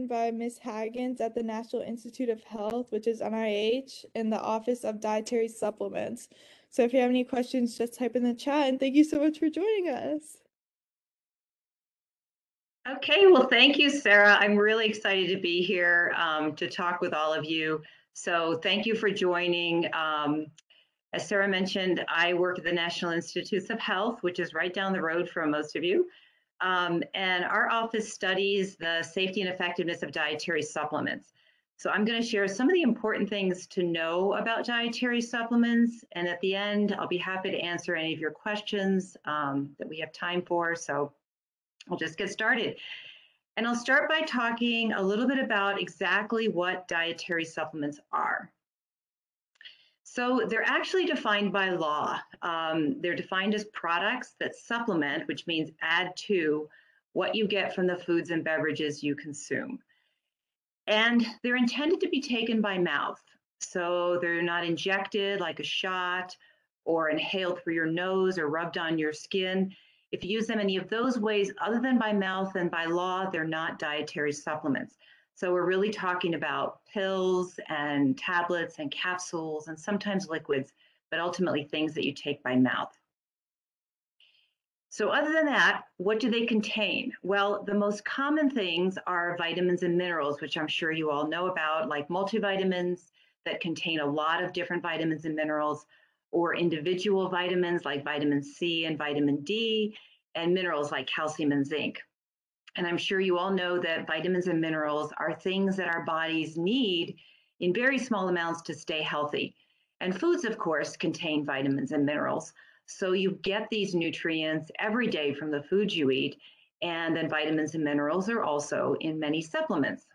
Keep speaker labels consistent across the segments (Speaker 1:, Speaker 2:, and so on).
Speaker 1: by Ms. Haggins at the National Institute of Health, which is NIH, in the Office of Dietary Supplements. So if you have any questions, just type in the chat. And thank you so much for joining us.
Speaker 2: Okay, well, thank you, Sarah. I'm really excited to be here um, to talk with all of you. So thank you for joining. Um, as Sarah mentioned, I work at the National Institutes of Health, which is right down the road from most of you. Um, and our office studies the safety and effectiveness of dietary supplements. So I'm going to share some of the important things to know about dietary supplements. And at the end, I'll be happy to answer any of your questions um, that we have time for. So I'll just get started. And I'll start by talking a little bit about exactly what dietary supplements are. So they're actually defined by law. Um, they're defined as products that supplement, which means add to what you get from the foods and beverages you consume. And they're intended to be taken by mouth. So they're not injected like a shot or inhaled through your nose or rubbed on your skin. If you use them any of those ways other than by mouth and by law, they're not dietary supplements. So we're really talking about pills and tablets and capsules and sometimes liquids, but ultimately things that you take by mouth. So other than that, what do they contain? Well, the most common things are vitamins and minerals, which I'm sure you all know about, like multivitamins that contain a lot of different vitamins and minerals, or individual vitamins like vitamin C and vitamin D, and minerals like calcium and zinc. And I'm sure you all know that vitamins and minerals are things that our bodies need in very small amounts to stay healthy. And foods, of course, contain vitamins and minerals. So you get these nutrients every day from the foods you eat. And then vitamins and minerals are also in many supplements.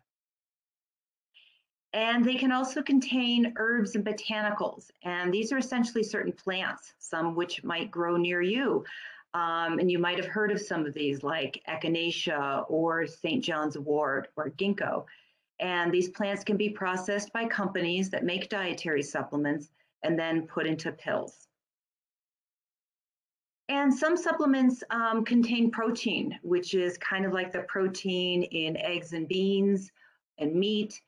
Speaker 2: And they can also contain herbs and botanicals. And these are essentially certain plants, some which might grow near you. Um, and you might have heard of some of these like echinacea or St. John's wort or ginkgo. And these plants can be processed by companies that make dietary supplements and then put into pills. And some supplements um, contain protein, which is kind of like the protein in eggs and beans and meat,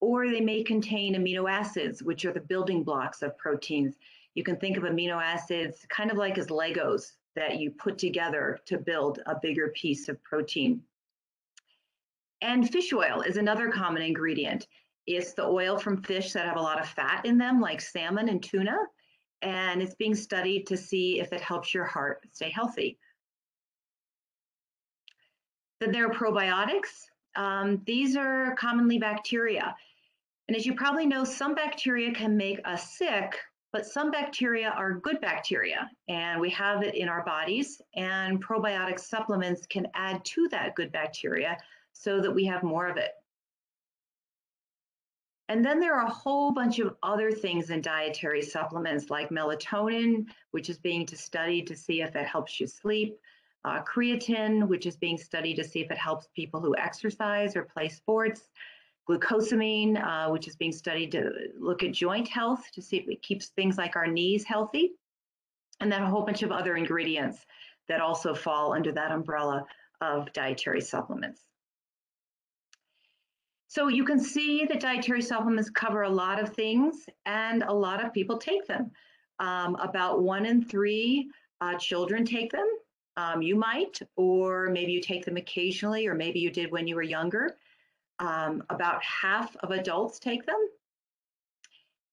Speaker 2: or they may contain amino acids, which are the building blocks of proteins. You can think of amino acids kind of like as Legos that you put together to build a bigger piece of protein. And fish oil is another common ingredient. It's the oil from fish that have a lot of fat in them, like salmon and tuna, and it's being studied to see if it helps your heart stay healthy. Then there are probiotics. Um, these are commonly bacteria. And as you probably know, some bacteria can make us sick, but some bacteria are good bacteria and we have it in our bodies and probiotic supplements can add to that good bacteria so that we have more of it. And then there are a whole bunch of other things in dietary supplements like melatonin, which is being studied to see if it helps you sleep, uh, creatine, which is being studied to see if it helps people who exercise or play sports, glucosamine, uh, which is being studied to look at joint health to see if it keeps things like our knees healthy, and then a whole bunch of other ingredients that also fall under that umbrella of dietary supplements. So you can see that dietary supplements cover a lot of things and a lot of people take them. Um, about one in three uh, children take them. Um, you might, or maybe you take them occasionally, or maybe you did when you were younger. Um, about half of adults take them.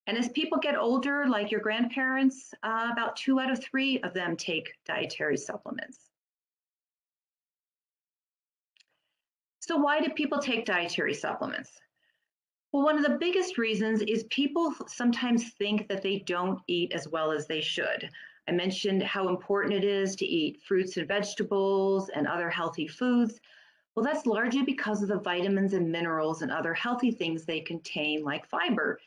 Speaker 2: And as people get older, like your grandparents, uh, about two out of three of them take dietary supplements. So why do people take dietary supplements? Well, one of the biggest reasons is people sometimes think that they don't eat as well as they should. I mentioned how important it is to eat fruits and vegetables and other healthy foods, well, that's largely because of the vitamins and minerals and other healthy things they contain, like fiber.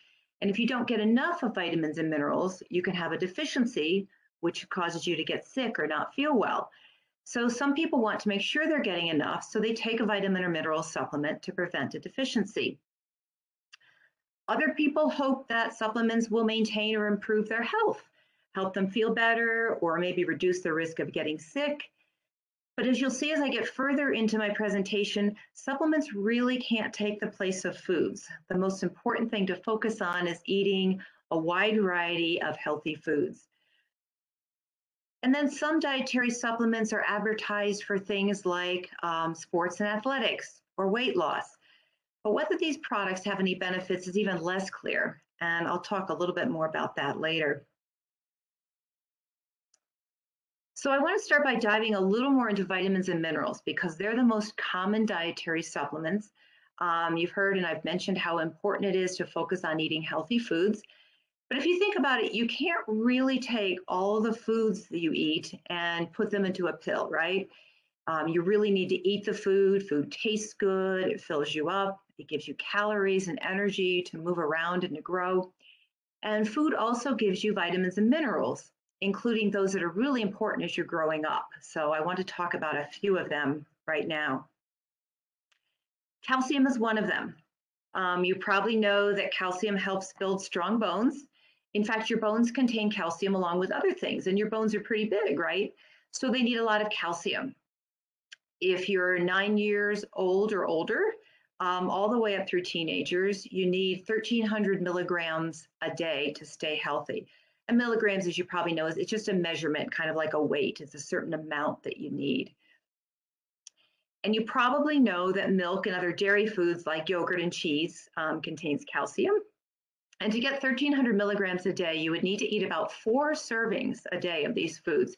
Speaker 2: And if you don't get enough of vitamins and minerals, you can have a deficiency, which causes you to get sick or not feel well. So some people want to make sure they're getting enough, so they take a vitamin or mineral supplement to prevent a deficiency. Other people hope that supplements will maintain or improve their health, help them feel better, or maybe reduce the risk of getting sick. But as you'll see as I get further into my presentation, supplements really can't take the place of foods. The most important thing to focus on is eating a wide variety of healthy foods. And then some dietary supplements are advertised for things like um, sports and athletics or weight loss. But whether these products have any benefits is even less clear. And I'll talk a little bit more about that later. So I want to start by diving a little more into vitamins and minerals because they're the most common dietary supplements. Um, you've heard and I've mentioned how important it is to focus on eating healthy foods. But if you think about it, you can't really take all the foods that you eat and put them into a pill, right? Um, you really need to eat the food. Food tastes good, it fills you up, it gives you calories and energy to move around and to grow. And food also gives you vitamins and minerals, including those that are really important as you're growing up. So I want to talk about a few of them right now. Calcium is one of them. Um, you probably know that calcium helps build strong bones. In fact, your bones contain calcium along with other things, and your bones are pretty big, right? So they need a lot of calcium. If you're nine years old or older, um, all the way up through teenagers, you need 1,300 milligrams a day to stay healthy. Milligrams, as you probably know, is it's just a measurement, kind of like a weight. It's a certain amount that you need. And you probably know that milk and other dairy foods like yogurt and cheese um, contains calcium. And to get 1,300 milligrams a day, you would need to eat about four servings a day of these foods.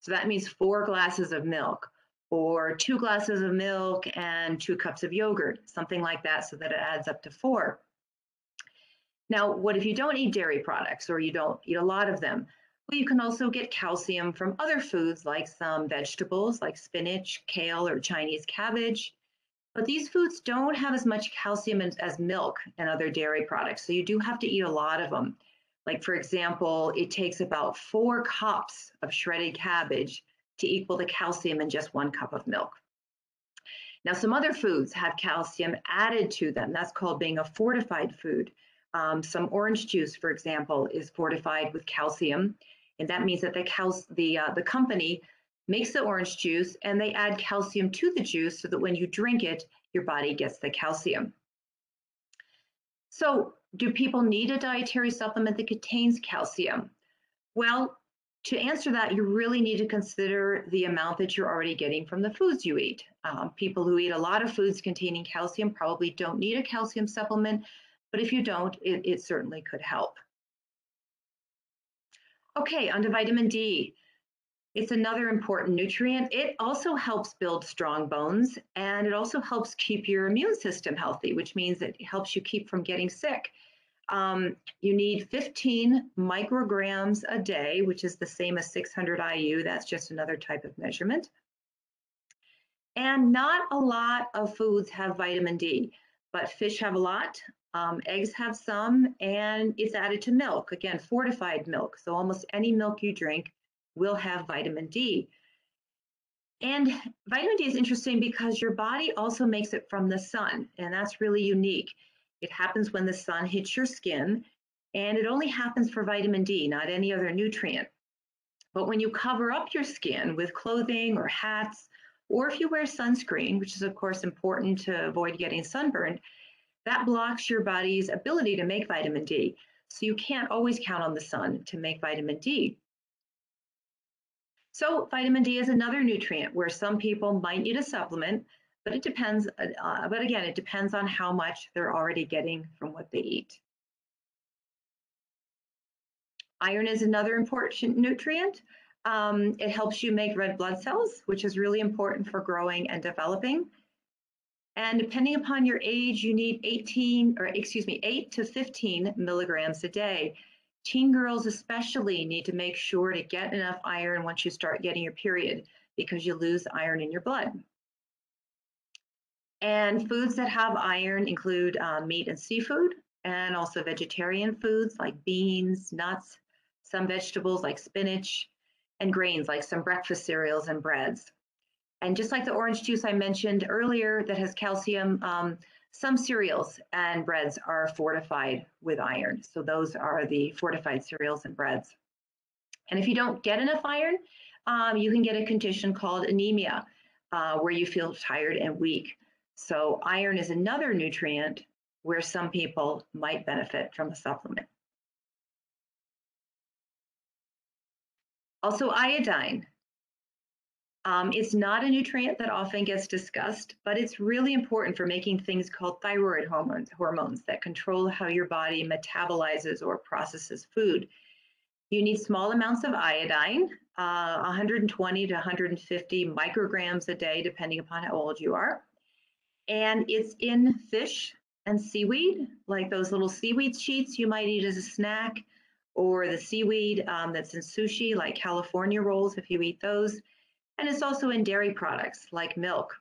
Speaker 2: So that means four glasses of milk or two glasses of milk and two cups of yogurt, something like that, so that it adds up to four. Now, what if you don't eat dairy products or you don't eat a lot of them? Well, you can also get calcium from other foods like some vegetables like spinach, kale, or Chinese cabbage. But these foods don't have as much calcium as, as, milk and other dairy products, so you do have to eat a lot of them. Like, for example, it takes about four cups of shredded cabbage to equal the calcium in just one cup of milk. Now, some other foods have calcium added to them. That's called being a fortified food. Um, some orange juice, for example, is fortified with calcium, and that means that the cal- the uh, the company makes the orange juice and they add calcium to the juice so that when you drink it, your body gets the calcium. So, do people need a dietary supplement that contains calcium? Well, to answer that, you really need to consider the amount that you're already getting from the foods you eat. Um, people who eat a lot of foods containing calcium probably don't need a calcium supplement, but if you don't, it, it certainly could help. Okay, on to vitamin D. It's another important nutrient. It also helps build strong bones and it also helps keep your immune system healthy, which means it helps you keep from getting sick. Um, you need 15 micrograms a day, which is the same as 600 IU. That's just another type of measurement. And not a lot of foods have vitamin D, but fish have a lot. Um, eggs have some, and it's added to milk. Again, fortified milk. So almost any milk you drink will have vitamin D. And vitamin D is interesting because your body also makes it from the sun, and that's really unique. It happens when the sun hits your skin, and it only happens for vitamin D, not any other nutrient. But when you cover up your skin with clothing or hats, or if you wear sunscreen, which is of course important to avoid getting sunburned, that blocks your body's ability to make vitamin D. So you can't always count on the sun to make vitamin D. So vitamin D is another nutrient where some people might need a supplement, but it depends, uh, uh, but again, it depends on how much they're already getting from what they eat. Iron is another important nutrient. Um, it helps you make red blood cells, which is really important for growing and developing. And depending upon your age, you need 18, or excuse me, 8 to 15 milligrams a day. Teen girls especially need to make sure to get enough iron once you start getting your period because you lose iron in your blood. And foods that have iron include uh, meat and seafood, and also vegetarian foods like beans, nuts, some vegetables like spinach, and grains like some breakfast cereals and breads. And just like the orange juice I mentioned earlier that has calcium, um, some cereals and breads are fortified with iron. So those are the fortified cereals and breads. And if you don't get enough iron, um, you can get a condition called anemia, uh, where you feel tired and weak. So iron is another nutrient where some people might benefit from a supplement. Also iodine. Um, it's not a nutrient that often gets discussed, but it's really important for making things called thyroid hormones, hormones that control how your body metabolizes or processes food. You need small amounts of iodine, uh, 120 to 150 micrograms a day, depending upon how old you are. And it's in fish and seaweed, like those little seaweed sheets you might eat as a snack, or the seaweed um, that's in sushi, like California rolls, if you eat those and it's also in dairy products like milk.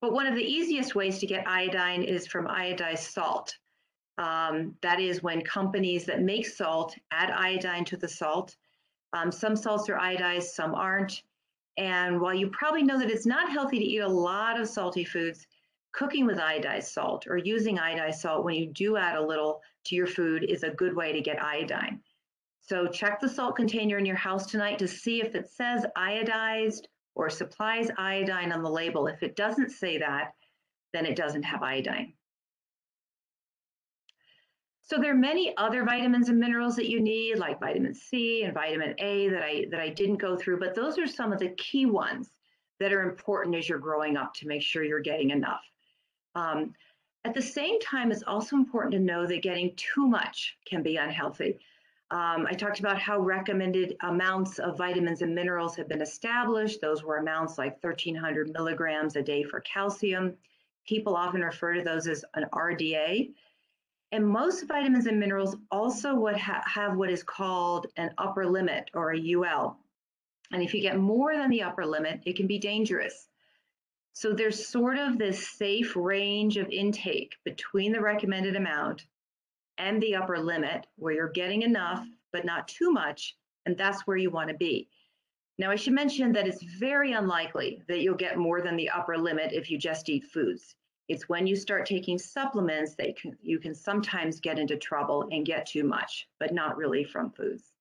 Speaker 2: But one of the easiest ways to get iodine is from iodized salt. Um, that is when companies that make salt add iodine to the salt. Um, some salts are iodized, some aren't. And while you probably know that it's not healthy to eat a lot of salty foods, cooking with iodized salt or using iodized salt when you do add a little to your food is a good way to get iodine. So check the salt container in your house tonight to see if it says iodized or supplies iodine on the label. If it doesn't say that, then it doesn't have iodine. So there are many other vitamins and minerals that you need, like vitamin C and vitamin A that I that I didn't go through, but those are some of the key ones that are important as you're growing up to make sure you're getting enough. Um, at the same time, it's also important to know that getting too much can be unhealthy. Um, I talked about how recommended amounts of vitamins and minerals have been established. Those were amounts like 1,300 milligrams a day for calcium. People often refer to those as an RDA. And most vitamins and minerals also would ha have what is called an upper limit or a UL. And if you get more than the upper limit, it can be dangerous. So there's sort of this safe range of intake between the recommended amount and the upper limit where you're getting enough, but not too much. And that's where you want to be. Now, I should mention that it's very unlikely that you'll get more than the upper limit if you just eat foods. It's when you start taking supplements that you can sometimes get into trouble and get too much, but not really from foods.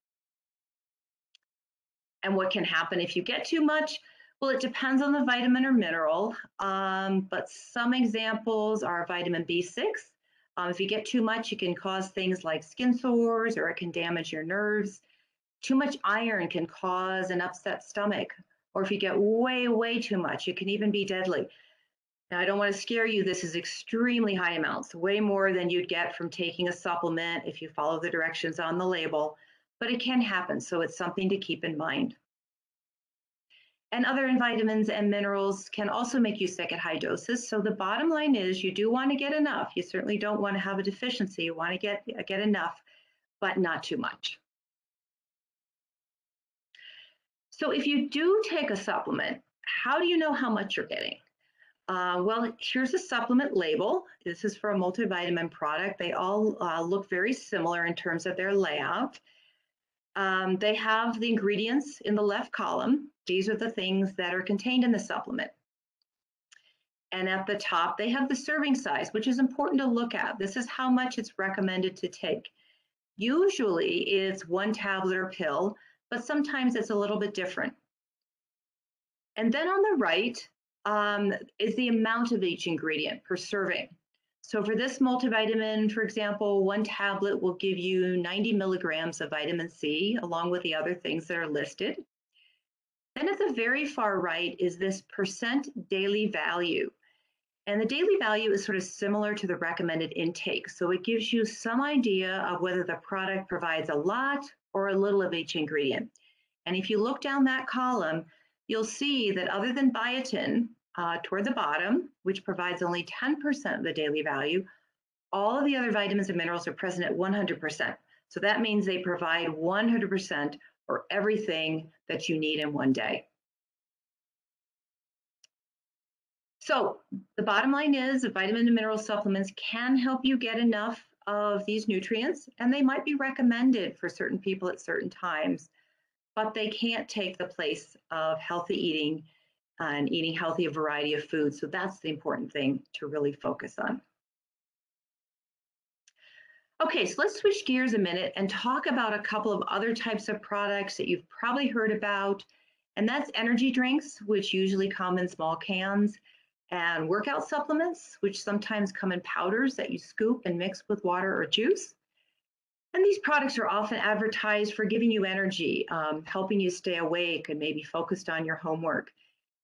Speaker 2: And what can happen if you get too much? Well, it depends on the vitamin or mineral, um, but some examples are vitamin B6, um, if you get too much, it can cause things like skin sores or it can damage your nerves. Too much iron can cause an upset stomach. Or if you get way, way too much, it can even be deadly. Now, I don't want to scare you. This is extremely high amounts, way more than you'd get from taking a supplement if you follow the directions on the label, but it can happen. So it's something to keep in mind. And other vitamins and minerals can also make you sick at high doses. So the bottom line is you do want to get enough. You certainly don't want to have a deficiency. You want to get, get enough, but not too much. So if you do take a supplement, how do you know how much you're getting? Uh, well, here's a supplement label. This is for a multivitamin product. They all uh, look very similar in terms of their layout. Um, they have the ingredients in the left column. These are the things that are contained in the supplement. And at the top, they have the serving size, which is important to look at. This is how much it's recommended to take. Usually it's one tablet or pill, but sometimes it's a little bit different. And then on the right um, is the amount of each ingredient per serving. So for this multivitamin, for example, one tablet will give you 90 milligrams of vitamin C, along with the other things that are listed. Then at the very far right is this percent daily value. And the daily value is sort of similar to the recommended intake. So it gives you some idea of whether the product provides a lot or a little of each ingredient. And if you look down that column, you'll see that other than biotin, uh, toward the bottom, which provides only 10% of the daily value, all of the other vitamins and minerals are present at 100%. So that means they provide 100% or everything that you need in one day. So the bottom line is vitamin and mineral supplements can help you get enough of these nutrients, and they might be recommended for certain people at certain times, but they can't take the place of healthy eating and eating healthy a variety of foods. So that's the important thing to really focus on. Okay, so let's switch gears a minute and talk about a couple of other types of products that you've probably heard about. And that's energy drinks, which usually come in small cans, and workout supplements, which sometimes come in powders that you scoop and mix with water or juice. And these products are often advertised for giving you energy, um, helping you stay awake and maybe focused on your homework.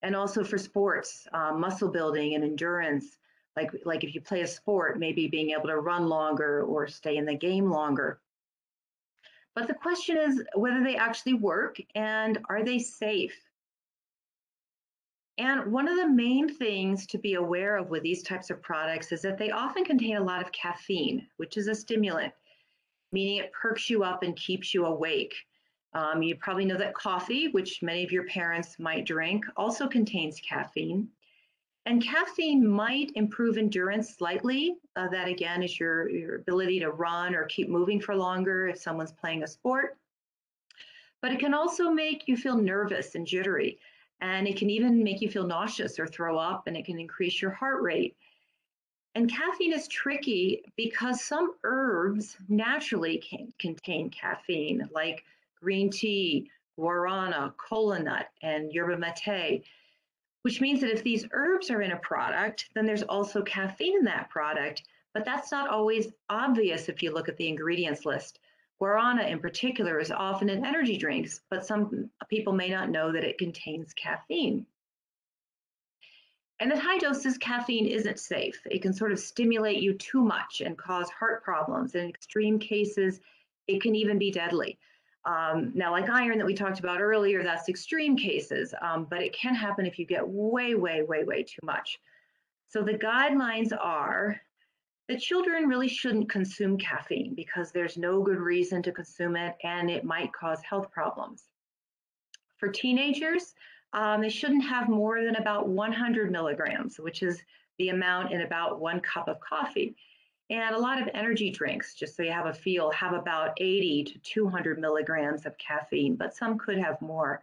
Speaker 2: And also for sports, um, muscle building and endurance, like, like if you play a sport, maybe being able to run longer or stay in the game longer. But the question is whether they actually work and are they safe? And one of the main things to be aware of with these types of products is that they often contain a lot of caffeine, which is a stimulant, meaning it perks you up and keeps you awake. Um, you probably know that coffee, which many of your parents might drink, also contains caffeine. And caffeine might improve endurance slightly. Uh, that again is your, your ability to run or keep moving for longer if someone's playing a sport. But it can also make you feel nervous and jittery. And it can even make you feel nauseous or throw up, and it can increase your heart rate. And caffeine is tricky because some herbs naturally can contain caffeine, like green tea, guarana, kola nut, and yerba mate which means that if these herbs are in a product, then there's also caffeine in that product, but that's not always obvious if you look at the ingredients list. Guarana in particular is often in energy drinks, but some people may not know that it contains caffeine. And at high doses, caffeine isn't safe. It can sort of stimulate you too much and cause heart problems. In extreme cases, it can even be deadly. Um, now, like iron that we talked about earlier, that's extreme cases, um, but it can happen if you get way, way, way, way too much. So the guidelines are that children really shouldn't consume caffeine because there's no good reason to consume it and it might cause health problems. For teenagers, um, they shouldn't have more than about 100 milligrams, which is the amount in about one cup of coffee. And a lot of energy drinks, just so you have a feel, have about 80 to 200 milligrams of caffeine, but some could have more.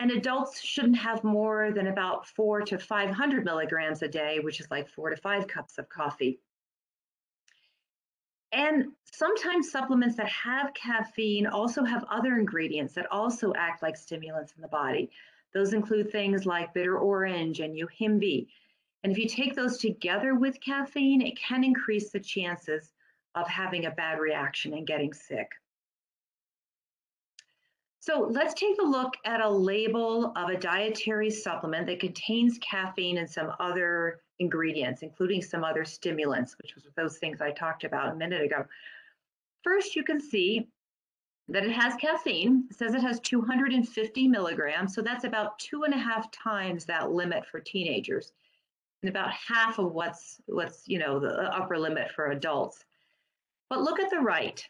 Speaker 2: And adults shouldn't have more than about four to 500 milligrams a day, which is like four to five cups of coffee. And sometimes supplements that have caffeine also have other ingredients that also act like stimulants in the body. Those include things like bitter orange and yohimbe, and if you take those together with caffeine, it can increase the chances of having a bad reaction and getting sick. So let's take a look at a label of a dietary supplement that contains caffeine and some other ingredients, including some other stimulants, which was those things I talked about a minute ago. First, you can see that it has caffeine. It says it has 250 milligrams, so that's about two and a half times that limit for teenagers and about half of what's what's you know the upper limit for adults. But look at the right.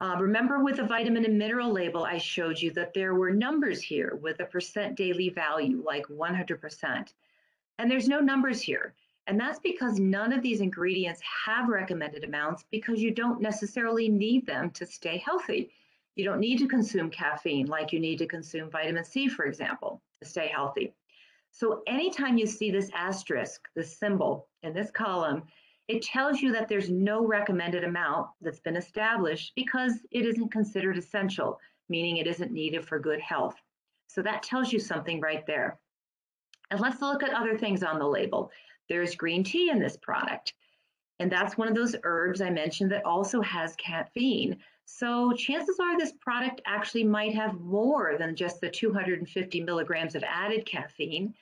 Speaker 2: Uh, remember with the vitamin and mineral label, I showed you that there were numbers here with a percent daily value, like 100%. And there's no numbers here. And that's because none of these ingredients have recommended amounts because you don't necessarily need them to stay healthy. You don't need to consume caffeine like you need to consume vitamin C, for example, to stay healthy. So anytime you see this asterisk, this symbol in this column, it tells you that there's no recommended amount that's been established because it isn't considered essential, meaning it isn't needed for good health. So that tells you something right there. And let's look at other things on the label. There's green tea in this product. And that's one of those herbs I mentioned that also has caffeine. So chances are this product actually might have more than just the 250 milligrams of added caffeine.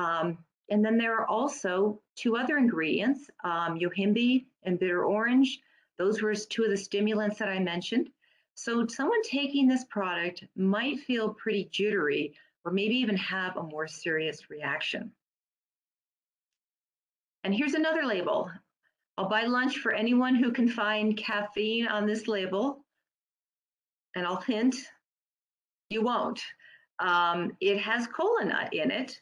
Speaker 2: Um, and then there are also two other ingredients, um, yohimbe and bitter orange. Those were two of the stimulants that I mentioned. So someone taking this product might feel pretty jittery or maybe even have a more serious reaction. And here's another label. I'll buy lunch for anyone who can find caffeine on this label and I'll hint, you won't. Um, it has nut in it,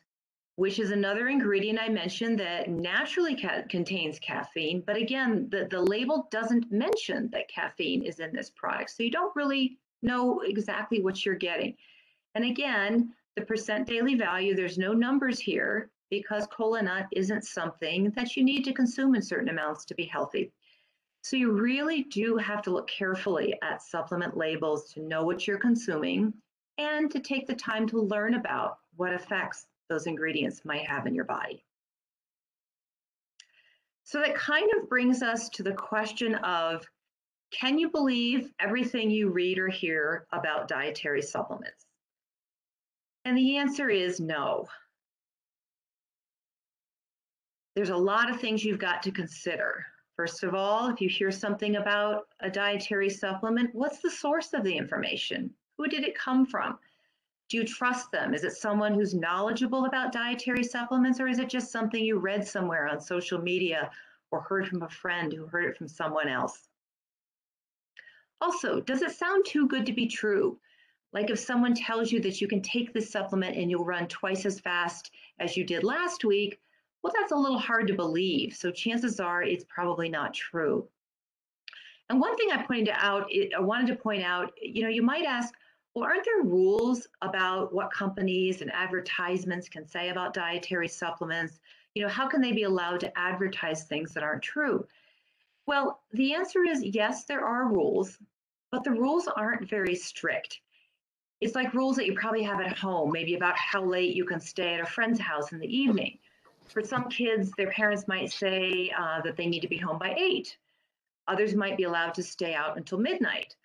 Speaker 2: which is another ingredient I mentioned that naturally ca contains caffeine. But again, the, the label doesn't mention that caffeine is in this product. So you don't really know exactly what you're getting. And again, the percent daily value, there's no numbers here because kola nut isn't something that you need to consume in certain amounts to be healthy. So you really do have to look carefully at supplement labels to know what you're consuming and to take the time to learn about what effects those ingredients might have in your body. So that kind of brings us to the question of can you believe everything you read or hear about dietary supplements? And the answer is no. There's a lot of things you've got to consider. First of all, if you hear something about a dietary supplement, what's the source of the information? Who did it come from? Do you trust them? Is it someone who's knowledgeable about dietary supplements, or is it just something you read somewhere on social media or heard from a friend who heard it from someone else? Also, does it sound too good to be true? Like if someone tells you that you can take this supplement and you'll run twice as fast as you did last week, well, that's a little hard to believe. So chances are it's probably not true. And one thing I pointed out, I wanted to point out, you know, you might ask, well, aren't there rules about what companies and advertisements can say about dietary supplements? You know, how can they be allowed to advertise things that aren't true? Well, the answer is yes, there are rules, but the rules aren't very strict. It's like rules that you probably have at home, maybe about how late you can stay at a friend's house in the evening. For some kids, their parents might say uh, that they need to be home by eight. Others might be allowed to stay out until midnight.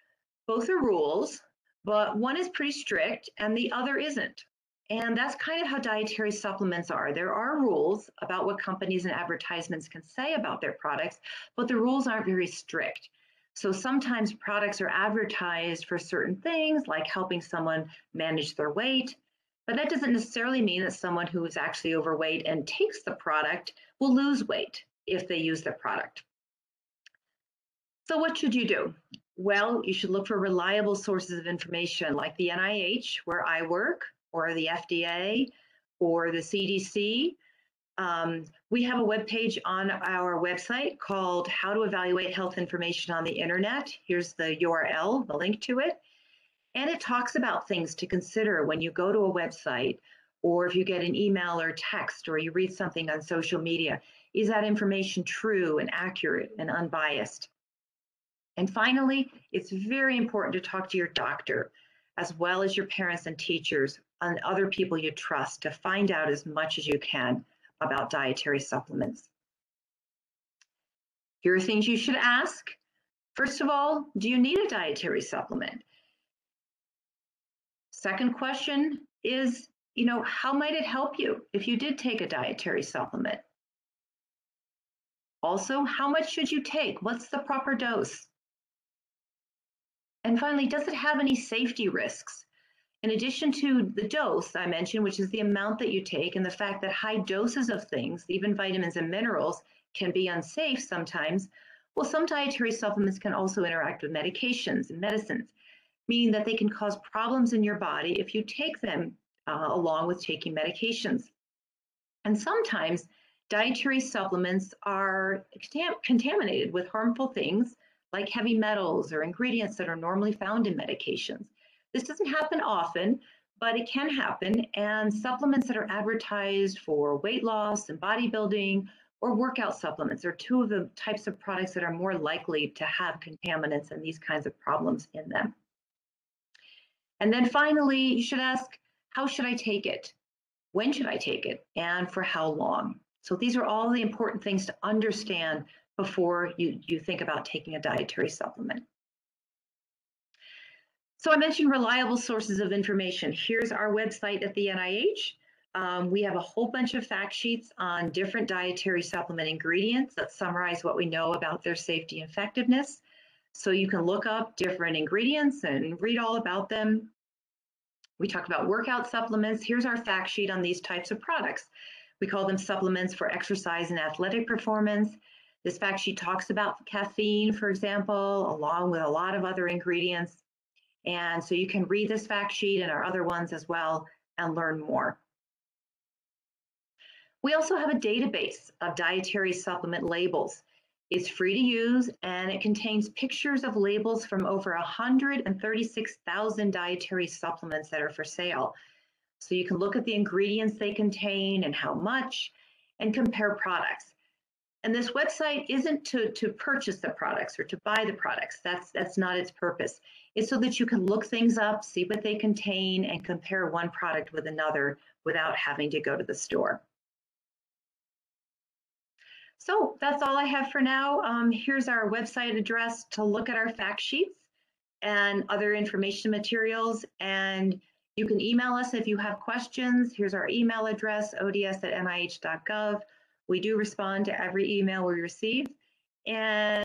Speaker 2: Both are rules, but one is pretty strict and the other isn't. And that's kind of how dietary supplements are. There are rules about what companies and advertisements can say about their products, but the rules aren't very strict. So sometimes products are advertised for certain things, like helping someone manage their weight, but that doesn't necessarily mean that someone who is actually overweight and takes the product will lose weight if they use the product. So what should you do? Well, you should look for reliable sources of information like the NIH, where I work, or the FDA, or the CDC. Um, we have a web page on our website called How to Evaluate Health Information on the Internet. Here's the URL, the link to it. And it talks about things to consider when you go to a website or if you get an email or text or you read something on social media. Is that information true and accurate and unbiased? And finally, it's very important to talk to your doctor as well as your parents and teachers and other people you trust to find out as much as you can about dietary supplements. Here are things you should ask. First of all, do you need a dietary supplement? Second question is, you know, how might it help you if you did take a dietary supplement? Also, how much should you take? What's the proper dose? And finally, does it have any safety risks? In addition to the dose I mentioned, which is the amount that you take, and the fact that high doses of things, even vitamins and minerals, can be unsafe sometimes, well, some dietary supplements can also interact with medications and medicines meaning that they can cause problems in your body if you take them uh, along with taking medications. And sometimes dietary supplements are contaminated with harmful things like heavy metals or ingredients that are normally found in medications. This doesn't happen often, but it can happen. And supplements that are advertised for weight loss and bodybuilding or workout supplements are two of the types of products that are more likely to have contaminants and these kinds of problems in them. And then finally, you should ask, how should I take it? When should I take it? And for how long? So these are all the important things to understand before you, you think about taking a dietary supplement. So I mentioned reliable sources of information. Here's our website at the NIH. Um, we have a whole bunch of fact sheets on different dietary supplement ingredients that summarize what we know about their safety and effectiveness. So you can look up different ingredients and read all about them. We talked about workout supplements. Here's our fact sheet on these types of products. We call them supplements for exercise and athletic performance. This fact sheet talks about caffeine, for example, along with a lot of other ingredients. And so you can read this fact sheet and our other ones as well and learn more. We also have a database of dietary supplement labels. It's free to use and it contains pictures of labels from over 136,000 dietary supplements that are for sale. So you can look at the ingredients they contain and how much and compare products. And this website isn't to, to purchase the products or to buy the products. That's, that's not its purpose. It's so that you can look things up, see what they contain, and compare one product with another without having to go to the store. So that's all I have for now. Um, here's our website address to look at our fact sheets and other information materials. And you can email us if you have questions. Here's our email address, ods at nih.gov. We do respond to every email we receive. And